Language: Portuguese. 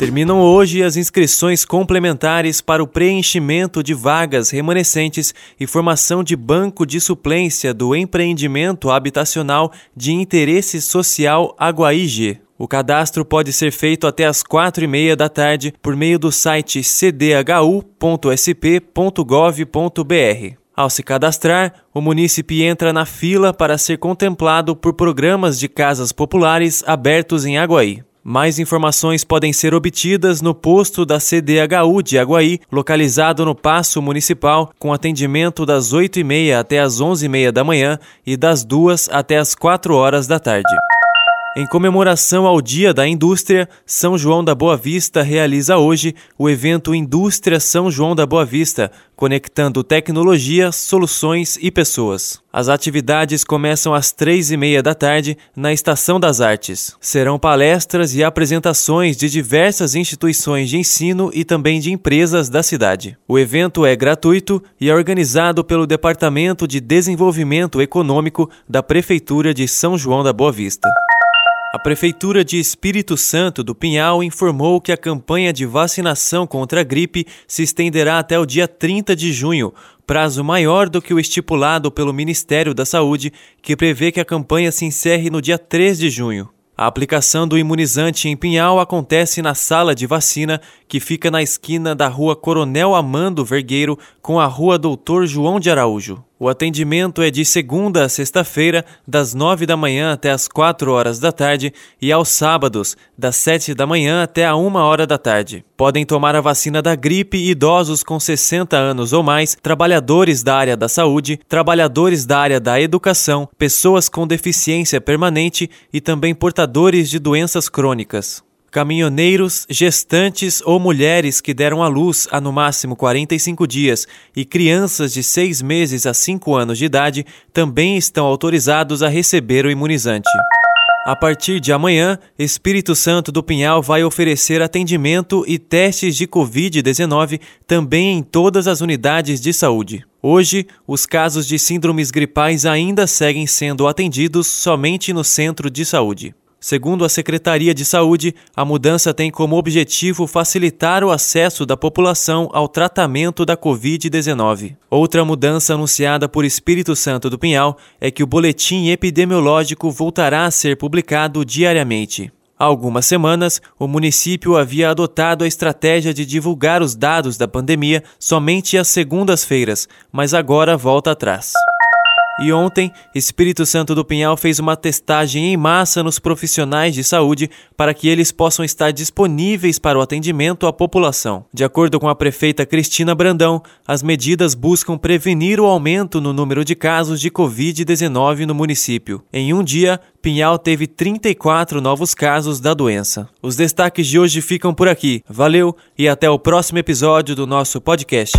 Terminam hoje as inscrições complementares para o preenchimento de vagas remanescentes e formação de banco de suplência do empreendimento habitacional de interesse social Aguaíge. O cadastro pode ser feito até às quatro e meia da tarde por meio do site cdhu.sp.gov.br. Ao se cadastrar, o munícipe entra na fila para ser contemplado por programas de casas populares abertos em Aguaí. Mais informações podem ser obtidas no posto da CDHU de Aguaí, localizado no Paço Municipal, com atendimento das 8h30 até as 11h30 da manhã e das 2 até as 4 horas da tarde. Em comemoração ao Dia da Indústria, São João da Boa Vista realiza hoje o evento Indústria São João da Boa Vista, conectando tecnologia, soluções e pessoas. As atividades começam às três e meia da tarde na Estação das Artes. Serão palestras e apresentações de diversas instituições de ensino e também de empresas da cidade. O evento é gratuito e é organizado pelo Departamento de Desenvolvimento Econômico da Prefeitura de São João da Boa Vista. A Prefeitura de Espírito Santo do Pinhal informou que a campanha de vacinação contra a gripe se estenderá até o dia 30 de junho, prazo maior do que o estipulado pelo Ministério da Saúde, que prevê que a campanha se encerre no dia 3 de junho. A aplicação do imunizante em Pinhal acontece na sala de vacina, que fica na esquina da rua Coronel Amando Vergueiro com a rua Doutor João de Araújo. O atendimento é de segunda a sexta-feira, das nove da manhã até as quatro horas da tarde, e aos sábados, das sete da manhã até a uma hora da tarde. Podem tomar a vacina da gripe idosos com 60 anos ou mais, trabalhadores da área da saúde, trabalhadores da área da educação, pessoas com deficiência permanente e também portadores de doenças crônicas. Caminhoneiros, gestantes ou mulheres que deram à luz há no máximo 45 dias e crianças de 6 meses a 5 anos de idade também estão autorizados a receber o imunizante. A partir de amanhã, Espírito Santo do Pinhal vai oferecer atendimento e testes de Covid-19 também em todas as unidades de saúde. Hoje, os casos de síndromes gripais ainda seguem sendo atendidos somente no centro de saúde. Segundo a Secretaria de Saúde, a mudança tem como objetivo facilitar o acesso da população ao tratamento da Covid-19. Outra mudança anunciada por Espírito Santo do Pinhal é que o boletim epidemiológico voltará a ser publicado diariamente. Há algumas semanas, o município havia adotado a estratégia de divulgar os dados da pandemia somente às segundas-feiras, mas agora volta atrás. E ontem, Espírito Santo do Pinhal fez uma testagem em massa nos profissionais de saúde para que eles possam estar disponíveis para o atendimento à população. De acordo com a prefeita Cristina Brandão, as medidas buscam prevenir o aumento no número de casos de Covid-19 no município. Em um dia, Pinhal teve 34 novos casos da doença. Os destaques de hoje ficam por aqui. Valeu e até o próximo episódio do nosso podcast.